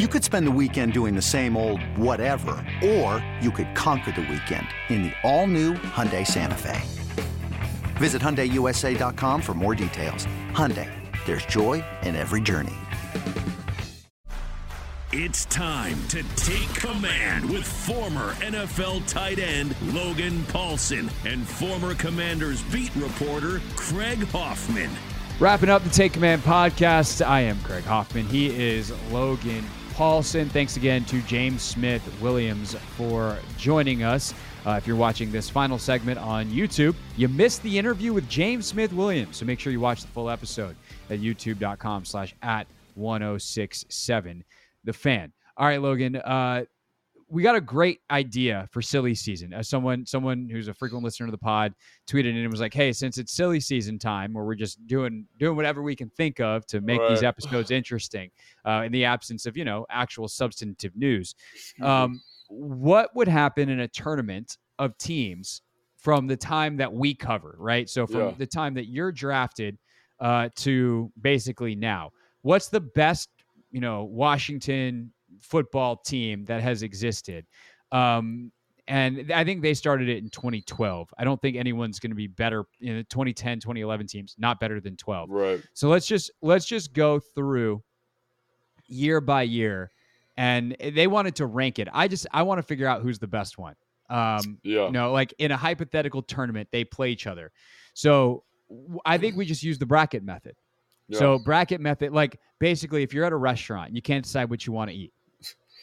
You could spend the weekend doing the same old whatever, or you could conquer the weekend in the all-new Hyundai Santa Fe. Visit HyundaiUSA.com for more details. Hyundai, there's joy in every journey. It's time to take command with former NFL tight end Logan Paulsen and former Commanders beat reporter Craig Hoffman. Wrapping up the Take Command podcast, I am Craig Hoffman. He is Logan Paulsen. Thanks again to James Smith Williams for joining us. Uh, if you're watching this final segment on YouTube, you missed the interview with James Smith Williams. So make sure you watch the full episode at youtube.com slash at 1067 the fan. All right, Logan. Uh, we got a great idea for silly season. As someone someone who's a frequent listener to the pod tweeted and was like, "Hey, since it's silly season time, where we're just doing doing whatever we can think of to make right. these episodes interesting, uh, in the absence of you know actual substantive news, um, what would happen in a tournament of teams from the time that we cover, right? So from yeah. the time that you're drafted uh, to basically now, what's the best you know Washington football team that has existed. Um, and I think they started it in 2012. I don't think anyone's going to be better in the 2010, 2011 teams, not better than 12. Right. So let's just let's just go through year by year and they wanted to rank it. I just I want to figure out who's the best one. Um yeah. you know, like in a hypothetical tournament, they play each other. So I think we just use the bracket method. Yeah. So bracket method, like basically, if you're at a restaurant, you can't decide what you want to eat.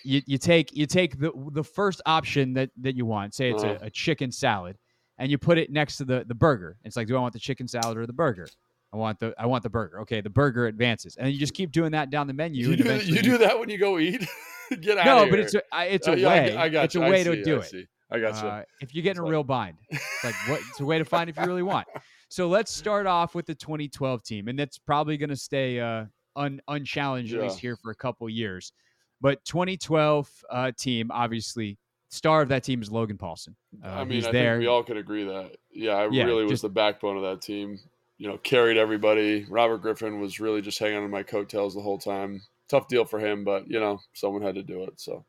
You, you take you take the the first option that that you want. Say it's a, uh-huh. a, chicken salad, and you put it next to the the burger. It's like, do I want the chicken salad or the burger? I want the I want the burger. Okay, the burger advances, and you just keep doing that down the menu. You, do, you do that when you go eat. Get out. No, but it's a it's a uh, way. I, I got it's you. a way to do I it. I got you. Uh, if you get in a real bind, it's like what? It's a way to find if you really want. So let's start off with the 2012 team, and that's probably going to stay uh, un- unchallenged yeah. at least here for a couple years. But 2012 uh, team, obviously, star of that team is Logan Paulsen. Uh, I mean, I there. think we all could agree that. Yeah, I yeah, really was just, the backbone of that team. You know, carried everybody. Robert Griffin was really just hanging on my coattails the whole time. Tough deal for him, but you know, someone had to do it. So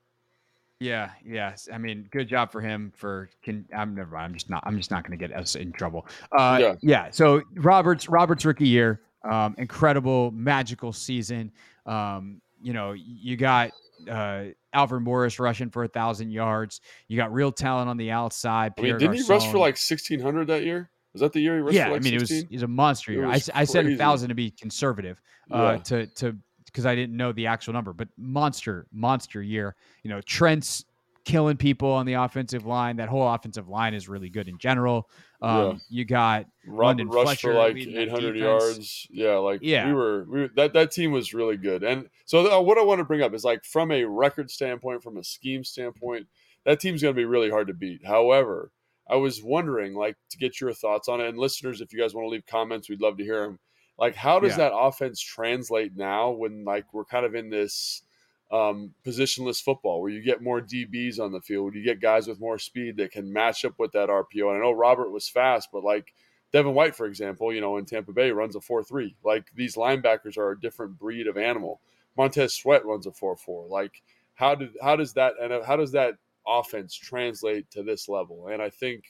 yeah, yes. I mean, good job for him for can I'm never mind. I'm just not I'm just not gonna get us in trouble. Uh yeah. yeah. So Roberts Roberts rookie year, um, incredible, magical season. Um, you know, you got uh Alfred Morris rushing for a thousand yards. You got real talent on the outside. Pierre I mean, didn't Garcon. he rush for like sixteen hundred that year? Was that the year he rushed yeah, for like I mean, 16? it was he's a monster year. I, I said a thousand to be conservative, uh, yeah. to to because I didn't know the actual number, but monster, monster year. You know, Trent's killing people on the offensive line. That whole offensive line is really good in general. Um, yeah. You got Robert Rush for like 800 yards. Yeah, like yeah. we were, we were, that that team was really good. And so th- what I want to bring up is like from a record standpoint, from a scheme standpoint, that team's going to be really hard to beat. However, I was wondering, like, to get your thoughts on it, and listeners, if you guys want to leave comments, we'd love to hear them. Like, how does yeah. that offense translate now when like we're kind of in this um, positionless football where you get more DBs on the field, you get guys with more speed that can match up with that RPO. And I know Robert was fast, but like Devin White, for example, you know, in Tampa Bay runs a 4 3. Like these linebackers are a different breed of animal. Montez Sweat runs a 4 4. Like, how did how does that and how does that offense translate to this level? And I think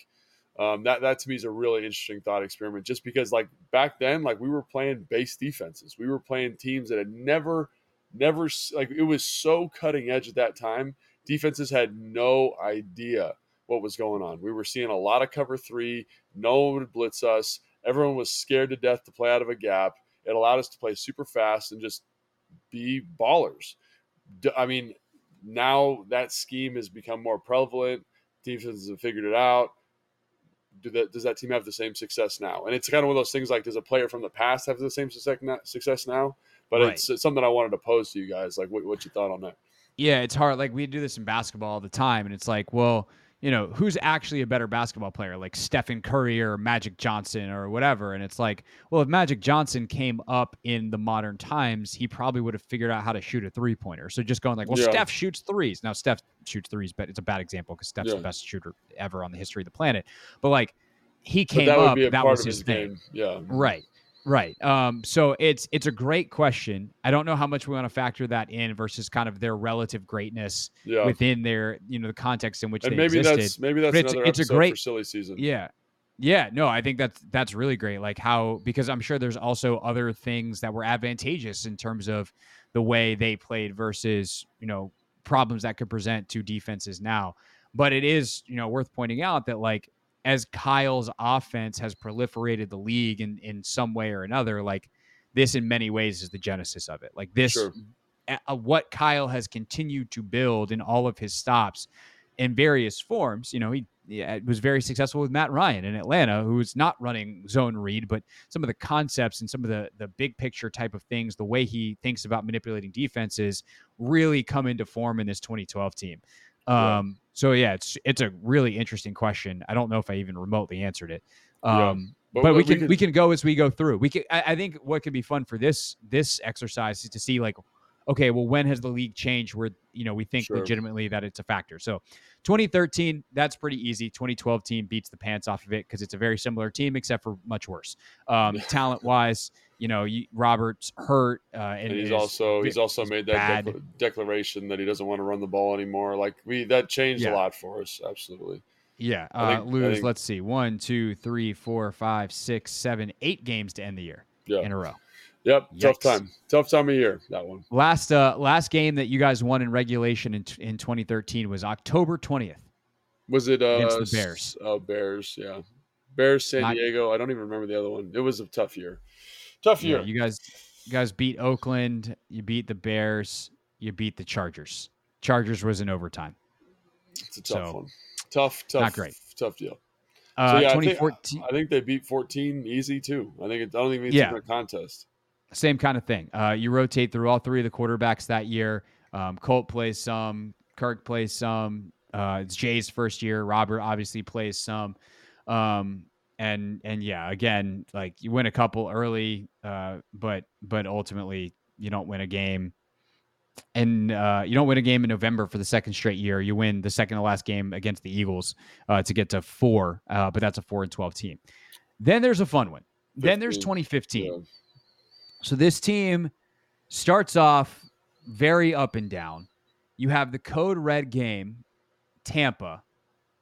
um, that that to me is a really interesting thought experiment. Just because like back then, like we were playing base defenses, we were playing teams that had never, never like it was so cutting edge at that time. Defenses had no idea what was going on. We were seeing a lot of cover three. No one would blitz us. Everyone was scared to death to play out of a gap. It allowed us to play super fast and just be ballers. I mean, now that scheme has become more prevalent. Defenses have figured it out do that does that team have the same success now? And it's kind of one of those things like does a player from the past have the same success now? But right. it's, it's, something I wanted to pose to you guys. Like, what, what you thought on that? Yeah, it's hard. Like we do this in basketball all the time, and it's like, well, you know, who's actually a better basketball player, like Stephen Curry or Magic Johnson or whatever. And it's like, well, if Magic Johnson came up in the modern times, he probably would have figured out how to shoot a three pointer. So just going like, well, yeah. Steph shoots threes. Now, Steph shoots threes, but it's a bad example because Steph's yeah. the best shooter ever on the history of the planet. But like, he came that up, that was his, his thing. Game. Yeah. Right. Right. Um, so it's it's a great question. I don't know how much we want to factor that in versus kind of their relative greatness yeah. within their you know the context in which and they maybe existed. that's maybe that's it's, another it's a great silly season. Yeah. Yeah, no, I think that's that's really great. Like how because I'm sure there's also other things that were advantageous in terms of the way they played versus, you know, problems that could present to defenses now. But it is, you know, worth pointing out that like as Kyle's offense has proliferated the league in in some way or another, like this in many ways is the genesis of it. Like this, sure. uh, what Kyle has continued to build in all of his stops in various forms. You know, he yeah, was very successful with Matt Ryan in Atlanta, who's not running zone read, but some of the concepts and some of the the big picture type of things, the way he thinks about manipulating defenses, really come into form in this 2012 team. Um, so yeah, it's it's a really interesting question. I don't know if I even remotely answered it. Um, yeah. but, but, we can we can, we can go as we go through. We can. I, I, think what could be fun for this this exercise is to see like, okay, well, when has the league changed where you know we think sure. legitimately that it's a factor? So, 2013, that's pretty easy. 2012 team beats the pants off of it because it's a very similar team except for much worse, um, talent wise you know, Roberts hurt, uh, and, and he's also he's also made that de- declaration that he doesn't want to run the ball anymore. Like we that changed yeah. a lot for us, absolutely. Yeah, uh, think, lose. Think, let's see, one, two, three, four, five, six, seven, eight games to end the year yeah. in a row. Yep, Yikes. tough time, tough time of year. That one. Last uh, last game that you guys won in regulation in in 2013 was October 20th. Was it uh, against the Bears? Oh, Bears, yeah, Bears, San Not, Diego. I don't even remember the other one. It was a tough year. Tough year. Yeah, you guys, you guys beat Oakland. You beat the Bears. You beat the Chargers. Chargers was in overtime. It's a tough so, one. Tough, tough. Not great. Tough deal. Uh, so yeah, 2014. I think, I think, they beat 14 easy too. I think it, I don't think it's yeah. a contest. Same kind of thing. Uh, you rotate through all three of the quarterbacks that year. Um, Colt plays some. Kirk plays some. Uh, it's Jay's first year. Robert obviously plays some. Um, and and yeah, again, like you win a couple early, uh, but but ultimately you don't win a game, and uh, you don't win a game in November for the second straight year. You win the second to last game against the Eagles uh, to get to four, uh, but that's a four and twelve team. Then there's a fun one. 15. Then there's 2015. Yeah. So this team starts off very up and down. You have the code red game, Tampa,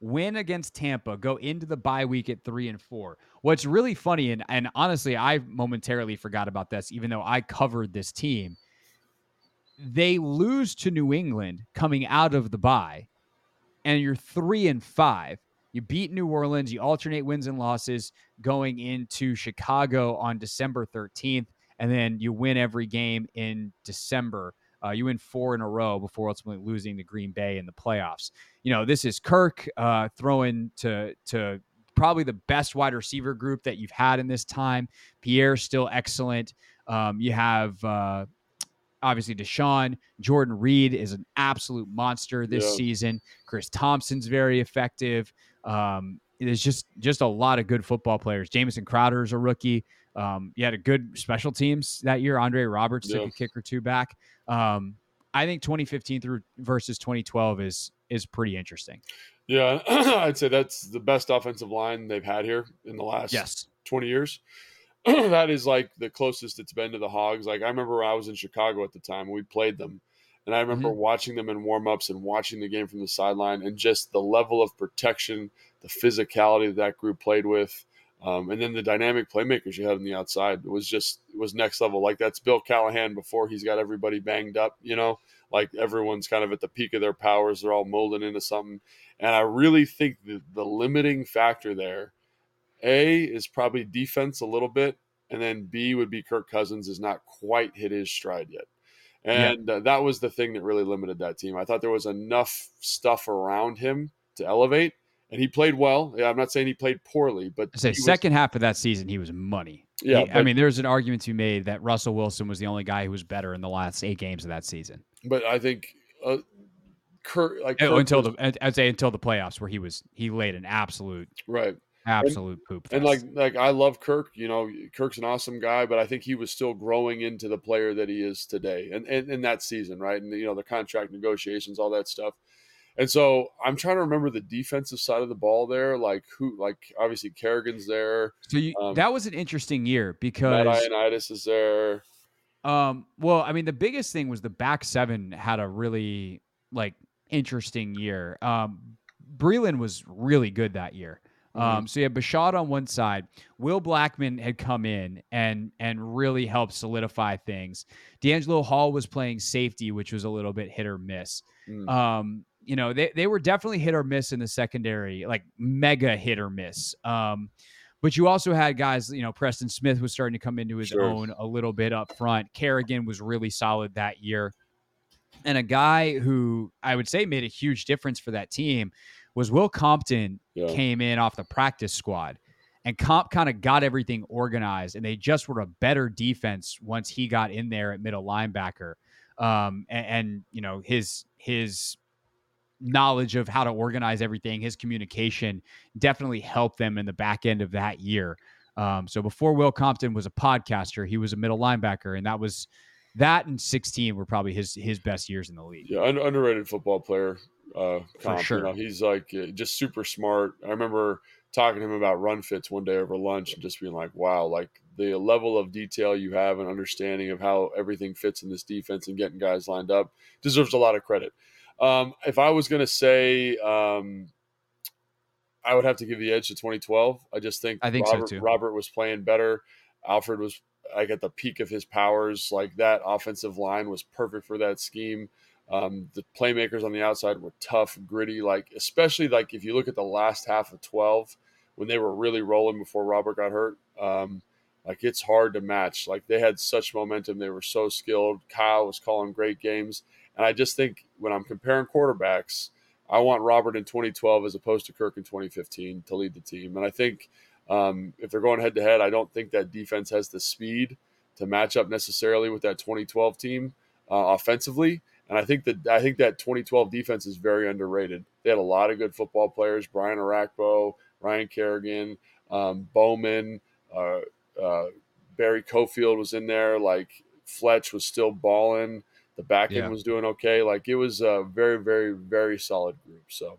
win against Tampa, go into the bye week at three and four. What's really funny, and, and honestly, I momentarily forgot about this, even though I covered this team. They lose to New England coming out of the bye, and you're three and five. You beat New Orleans, you alternate wins and losses going into Chicago on December 13th, and then you win every game in December. Uh, you win four in a row before ultimately losing to Green Bay in the playoffs. You know, this is Kirk uh, throwing to to probably the best wide receiver group that you've had in this time. Pierre's still excellent. Um, you have uh, obviously DeSean. Jordan Reed is an absolute monster this yeah. season. Chris Thompson's very effective. Um, there's just just a lot of good football players. Jamison Crowder is a rookie. Um, you had a good special teams that year. Andre Roberts yeah. took a kick or two back. Um, I think 2015 through versus 2012 is is pretty interesting. Yeah, I'd say that's the best offensive line they've had here in the last yes. 20 years. that is like the closest it's been to the Hogs. Like I remember I was in Chicago at the time, we played them. And I remember mm-hmm. watching them in warmups and watching the game from the sideline and just the level of protection, the physicality that that group played with. Um, and then the dynamic playmakers you had on the outside was just it was next level. Like that's Bill Callahan before he's got everybody banged up. You know, like everyone's kind of at the peak of their powers. They're all molding into something. And I really think the, the limiting factor there, A, is probably defense a little bit, and then B would be Kirk Cousins has not quite hit his stride yet. And yeah. uh, that was the thing that really limited that team. I thought there was enough stuff around him to elevate and he played well. Yeah, I'm not saying he played poorly, but I say second was, half of that season he was money. Yeah, he, I mean, there's an argument to be made that Russell Wilson was the only guy who was better in the last eight games of that season. But I think uh, Kirk, like oh, Kirk until was, the I'd say until the playoffs, where he was he laid an absolute right absolute and, poop. Fest. And like like I love Kirk, you know, Kirk's an awesome guy, but I think he was still growing into the player that he is today, And and in that season, right? And you know, the contract negotiations, all that stuff. And so I'm trying to remember the defensive side of the ball there, like who, like obviously Kerrigan's there. So you, um, that was an interesting year because Matt Ioannidis is there. Um, well, I mean, the biggest thing was the back seven had a really like interesting year. Um, Breeland was really good that year. Mm-hmm. Um, so you had Bashaud on one side. Will Blackmon had come in and and really helped solidify things. DeAngelo Hall was playing safety, which was a little bit hit or miss. Mm. Um, you know, they, they were definitely hit or miss in the secondary, like mega hit or miss. Um, but you also had guys, you know, Preston Smith was starting to come into his sure. own a little bit up front. Kerrigan was really solid that year. And a guy who I would say made a huge difference for that team was Will Compton yeah. came in off the practice squad. And Comp kind of got everything organized, and they just were a better defense once he got in there at middle linebacker. Um, and, and you know his his knowledge of how to organize everything, his communication definitely helped them in the back end of that year. Um, so before Will Compton was a podcaster, he was a middle linebacker, and that was that and 16 were probably his his best years in the league. Yeah, underrated football player. Uh, For sure. You know, he's like uh, just super smart. I remember talking to him about run fits one day over lunch and just being like, wow, like the level of detail you have and understanding of how everything fits in this defense and getting guys lined up deserves a lot of credit. Um, if I was going to say, um, I would have to give the edge to 2012. I just think I think Robert, so too. Robert was playing better. Alfred was like at the peak of his powers. Like that offensive line was perfect for that scheme. Um, the playmakers on the outside were tough, gritty. Like especially like if you look at the last half of 12 when they were really rolling before Robert got hurt. Um, like it's hard to match. Like they had such momentum. They were so skilled. Kyle was calling great games. And I just think when I'm comparing quarterbacks, I want Robert in 2012 as opposed to Kirk in 2015 to lead the team. And I think um, if they're going head to head, I don't think that defense has the speed to match up necessarily with that 2012 team uh, offensively. And I think that I think that 2012 defense is very underrated. They had a lot of good football players: Brian Orakpo, Ryan Kerrigan, um, Bowman, uh, uh, Barry Cofield was in there. Like Fletch was still balling. The back end yeah. was doing okay. Like it was a very, very, very solid group. So.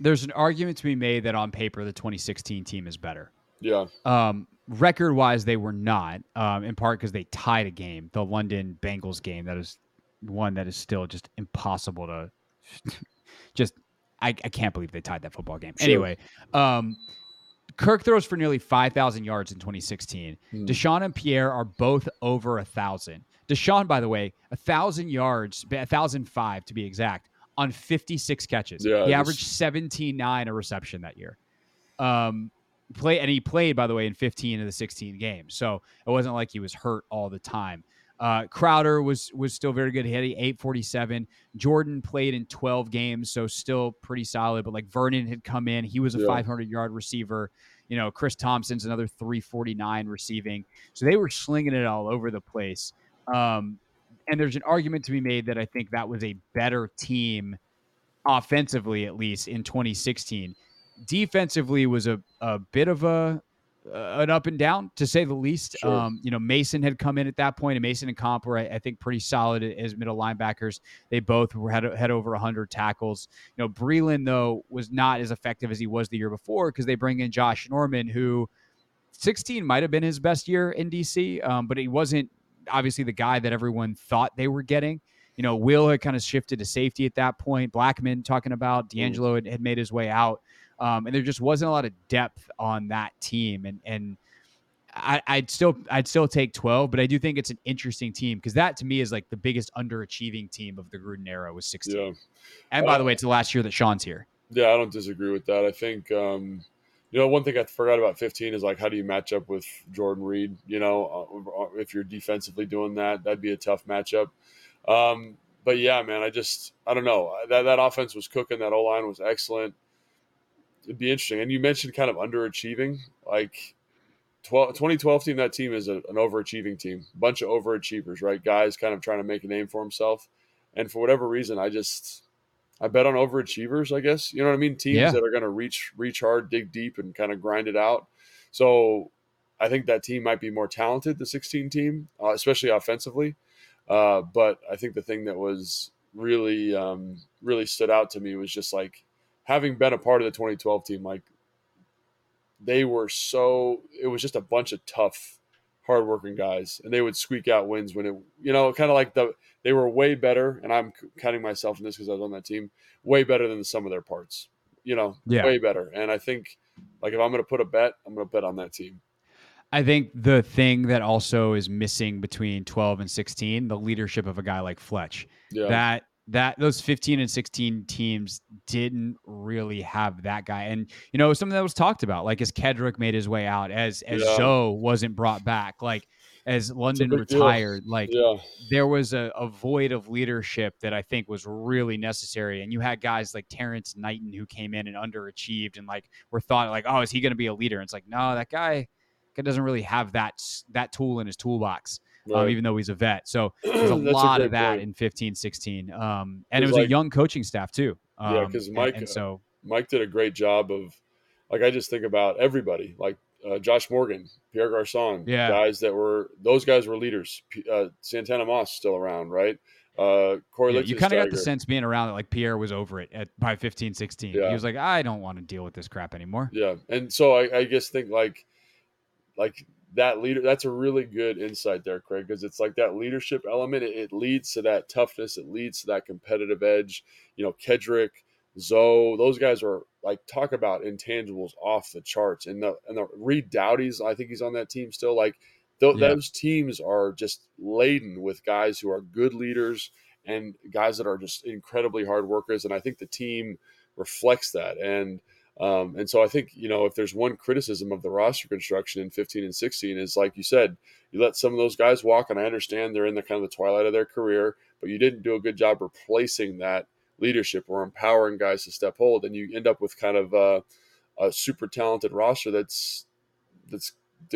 there's an argument to be made that on paper the 2016 team is better. Yeah. Um, record wise, they were not. Um, in part because they tied a game, the London Bengals game. That is one that is still just impossible to. just, I, I can't believe they tied that football game. Sure. Anyway, um, Kirk throws for nearly 5,000 yards in 2016. Hmm. DeSean and Pierre are both over a thousand. DeSean, by the way, a thousand yards, a thousand five to be exact on 56 catches. Yeah, he averaged 17-9 a reception that year. Um, play and he played by the way in 15 of the 16 games. So it wasn't like he was hurt all the time. Uh, Crowder was was still very good. He had 847. Jordan played in 12 games, so still pretty solid. But like Vernon had come in, he was a yeah. 500 yard receiver. You know, Chris Thompson's another 349 receiving. So they were slinging it all over the place. Um, and there's an argument to be made that I think that was a better team offensively, at least in 2016. Defensively was a, a bit of a uh, an up and down to say the least. Sure. Um, you know, Mason had come in at that point, and Mason and Comp were, I, I think, pretty solid as middle linebackers. They both were had, had over 100 tackles. You know, Breeland, though, was not as effective as he was the year before because they bring in Josh Norman, who 16 might have been his best year in DC, um, but he wasn't obviously the guy that everyone thought they were getting. You know, Will had kind of shifted to safety at that point. Blackmon talking about DeAngelo had, had made his way out. Um, and there just wasn't a lot of depth on that team. And and I, would still I'd still take 12, but I do think it's an interesting team because that to me is like the biggest underachieving team of the Gruden era was 16. Yeah. And by uh, the way, it's the last year that Sean's here. Yeah, I don't disagree with that. I think um, you know one thing I forgot about 15 is like how do you match up with Jordan Reed? You know, uh, if you're defensively doing that, that'd be a tough matchup. Um, but yeah, man, I just I don't know that that offense was cooking. That O line was excellent it'd be interesting. And you mentioned kind of underachieving, like 12, 2012 team. That team is a, an overachieving team, bunch of overachievers, right? Guys kind of trying to make a name for himself. And for whatever reason, I just I bet on overachievers. I guess you know what I mean. Teams yeah. that are going to reach reach hard, dig deep, and kind of grind it out. So I think that team might be more talented, the 16 team, uh, especially offensively. Uh, but I think the thing that was really um, really stood out to me was just like having been a part of the 2012 team, like they were so it was just a bunch of tough, hardworking guys, and they would squeak out wins when it, you know, kind of like the they were way better. And I'm counting myself in this because I was on that team, way better than the sum of their parts. You know, yeah. way better. And I think, like, if I'm going to put a bet, I'm going to bet on that team. I think the thing that also is missing between 12 and 16, the leadership of a guy like Fletch. Yeah. That that those 15 and 16 teams didn't really have that guy. And you know, something that was talked about, like as Kedric made his way out, as as yeah. Zoe wasn't brought back, like as London retired, deal. like yeah. there was a, a, void of leadership that I think was really necessary. And you had guys like Terrence Knighton who came in and underachieved and like were thought like, oh, is he going to be a leader? And it's like, no, that guy, guy doesn't really have that that tool in his toolbox. Um, right. um, even though he's a vet. So there's a lot a of that point. in 15, 16. Um, and it was like, a young coaching staff too. Um, yeah, because Mike, and, and, so Mike did a great job of, like, I just think about everybody, like uh, Josh Morgan, Pierre Garcon, yeah. guys that were those guys were leaders. Uh, Santana Moss still around, right? Uh, Corey yeah, you kind of got the sense being around that like Pierre was over it at by 15, 16. Yeah. He was like, I don't want to deal with this crap anymore. Yeah, and so I, I guess think like like that leader that's a really good insight there craig because it's like that leadership element it, it, leads to that toughness it leads to that competitive edge you know kedric zoe those guys are like talk about intangibles off the charts and the and the reed doughty's i think he's on that team still like th- yeah. those teams are just laden with guys who are good leaders and guys that are just incredibly hard workers and i think the team reflects that and um, and so I think, you know, if there's one criticism of the roster construction in 15 and 16 is like you said, you let some of those guys walk, and I understand they're in the kind of the twilight of their career, but you didn't do a good job replacing that leadership or empowering guys to step hold, and you end up with kind of a, a super talented roster that's that's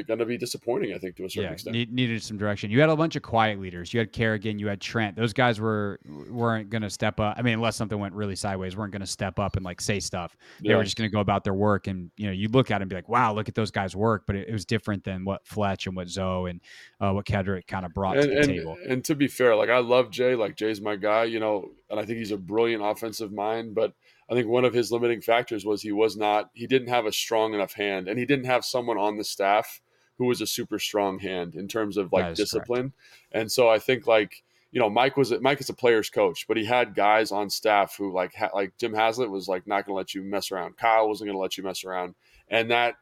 going to be disappointing, I think, to a certain yeah, extent. Need, needed some direction. You had a bunch of quiet leaders. You had Kerrigan, you had Trent. Those guys were weren't going to step up. I mean, unless something went really sideways, weren't going to step up and like say stuff. They yeah. were just going to go about their work. And you know, you look at it and be like, "Wow, look at those guys work." But it, it was different than what Fletch and what Zoe and uh, what Kedric kind of brought and, to the and, table. And to be fair, like I love Jay. Like Jay's my guy. You know, and I think he's a brilliant offensive mind, but. I think one of his limiting factors was he was not he didn't have a strong enough hand and he didn't have someone on the staff who was a super strong hand in terms of like discipline. Correct. And so I think like you know Mike was Mike is a player's coach, but he had guys on staff who like ha- like Jim Haslett was like not going to let you mess around. Kyle wasn't going to let you mess around, and that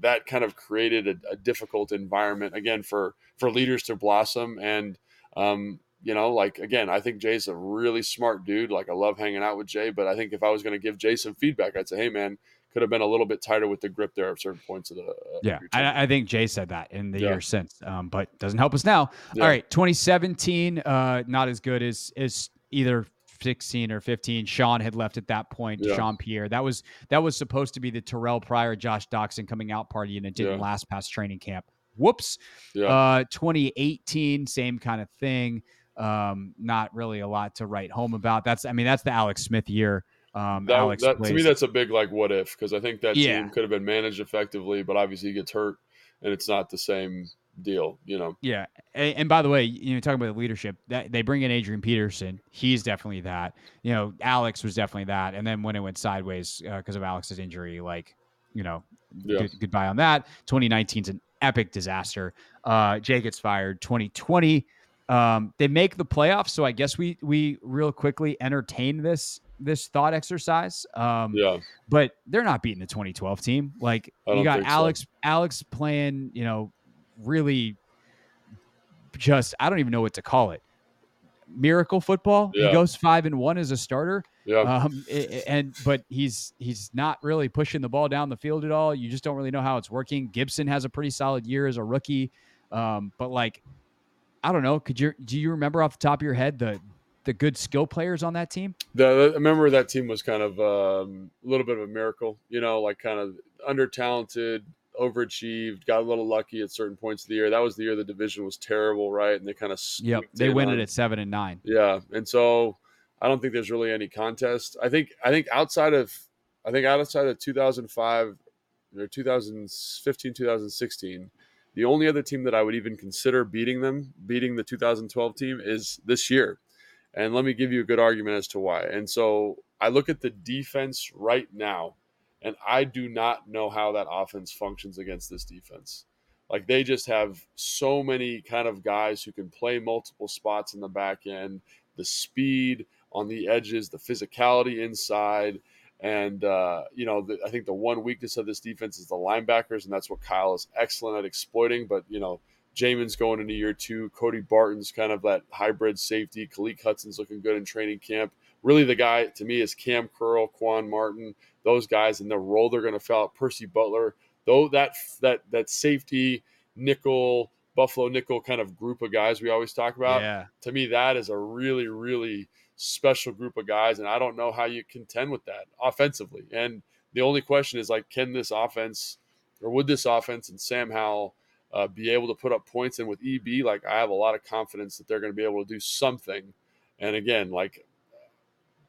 that kind of created a, a, difficult environment again for for leaders to blossom and um, you know like again i think jay's a really smart dude like i love hanging out with jay but i think if i was going to give jay some feedback i'd say hey man could have been a little bit tighter with the grip there at certain points of the. Uh, yeah, I, I, think Jay said that in the yeah. year since, um, but doesn't help us now. Yeah. All right, 2017, uh, not as good as as either 16 or 15. Sean had left at that point. Yeah. Sean Pierre. That was that was supposed to be the Terrell Pryor, Josh Doctson coming out party, and it didn't last past training camp. Whoops. Yeah. Uh, 2018, same kind of thing. Um, not really a lot to write home about. That's I mean that's the Alex Smith year Um, that, Alex that, to me, that's a big like what if because I think that yeah. team could have been managed effectively, but obviously he gets hurt, and it's not the same deal, you know. Yeah, and, and, by the way, you know, talking about the leadership, that they bring in Adrian Peterson, he's definitely that. You know, Alex was definitely that, and then when it went sideways because uh, of Alex's injury, like, you know, yeah. good, goodbye on that. 2019's an epic disaster. Uh, Jay gets fired. 2020, um, they make the playoffs, so I guess we we real quickly entertain this this thought exercise. Um, yeah. But they're not beating the 2012 team. Like you got Alex so. Alex playing, you know, really just I don't even know what to call it. Miracle football. Yeah. He goes five and one as a starter. Yeah. Um, and but he's he's not really pushing the ball down the field at all. You just don't really know how it's working. Gibson has a pretty solid year as a rookie. Um, but like I don't know. Could you do you remember off the top of your head the the good skill players on that team? The, I remember that team was kind of um, a little bit of a miracle, you know, like kind of under talented, overachieved, got a little lucky at certain points of the year. That was the year the division was terrible, right? And they kind of yep, they win on, it at seven and nine. Yeah, and so I don't think there's really any contest. I think I think outside of I think outside of 2005 or 2015 2016 the only other team that I would even consider beating them, beating the 2012 team, is this year. And let me give you a good argument as to why. And so I look at the defense right now, and I do not know how that offense functions against this defense. Like they just have so many kind of guys who can play multiple spots in the back end, the speed on the edges, the physicality inside. And, uh, you know, the, I think the one weakness of this defense is the linebackers, and that's what Kyle is excellent at exploiting. But, you know, Jamin's going into year two. Cody Barton's kind of that hybrid safety. Khaleke Hudson's looking good in training camp. Really, the guy to me is Cam Curl, Quan Martin, those guys, and the role they're going to fill out. Percy Butler, though that that that safety nickel Buffalo nickel kind of group of guys we always talk about. Yeah. To me, that is a really really special group of guys, and I don't know how you contend with that offensively. And the only question is like, can this offense or would this offense and Sam Howell uh, be able to put up points. And with EB, like I have a lot of confidence that they're going to be able to do something. And again, like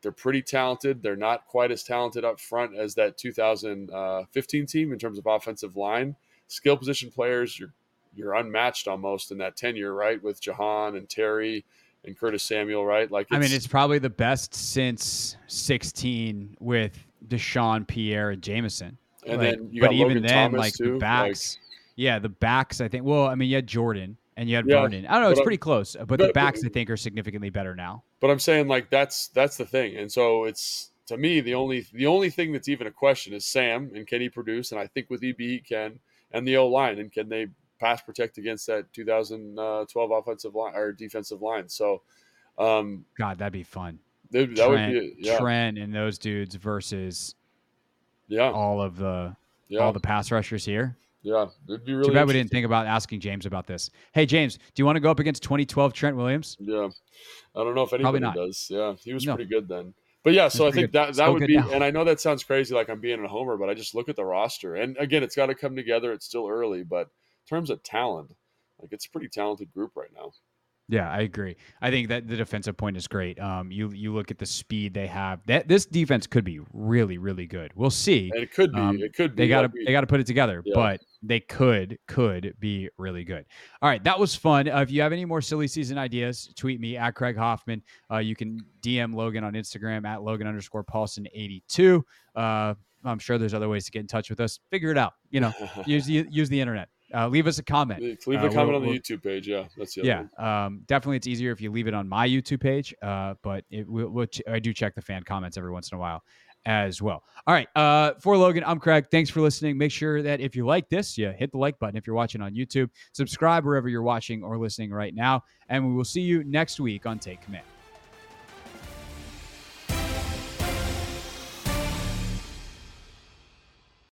they're pretty talented. They're not quite as talented up front as that 2015 team in terms of offensive line. Skill position players, you're you're unmatched almost in that tenure, right? With Jahan and Terry and Curtis Samuel, right? Like I mean, it's probably the best since 16 with DeSean Pierre and Jamison. And like, then but Logan even then, Thomas like too. the backs, yeah, the backs. I think. Well, I mean, you had Jordan and you had yeah, Vernon. I don't know. It's pretty close, but, but the backs I think are significantly better now. But I'm saying like that's that's the thing, and so it's to me the only the only thing that's even a question is Sam and can he produce? And I think with EB he can, and the O line and can they pass protect against that 2012 offensive line or defensive line? So, um, God, that'd be fun. That, that Trent, would be yeah. Trent and those dudes versus yeah all of the yeah. all the pass rushers here. Yeah, it'd be really. Too bad we didn't think about asking James about this. Hey, James, do you want to go up against 2012 Trent Williams? Yeah, I don't know if anybody does. Yeah, he was no. pretty good then. But yeah, so I think good. that that would be, now. and I know that sounds crazy, like I'm being a homer, but I just look at the roster, and again, it's got to come together. It's still early, but terms of talent, like it's a pretty talented group right now. Yeah, I agree. I think that the defensive point is great. Um, you you look at the speed they have. That this defense could be really really good. We'll see. And it could be. Um, it could be. They got to they got to put it together, yeah. but they could could be really good. All right, that was fun. Uh, if you have any more silly season ideas, tweet me at Craig Hoffman. Uh, you can DM Logan on Instagram at Logan underscore Paulsen eighty two. Uh, I'm sure there's other ways to get in touch with us. Figure it out. You know, use use the internet uh, leave us a comment. Leave a uh, comment we'll, on the we'll, YouTube page. Yeah, that's the yeah. Um, definitely, it's easier if you leave it on my YouTube page. Uh, but it, we'll, we'll ch- I do check the fan comments every once in a while as well. All right. Uh, for Logan, I'm Craig. Thanks for listening. Make sure that if you like this, you hit the like button. If you're watching on YouTube, subscribe wherever you're watching or listening right now. And we will see you next week on Take Command.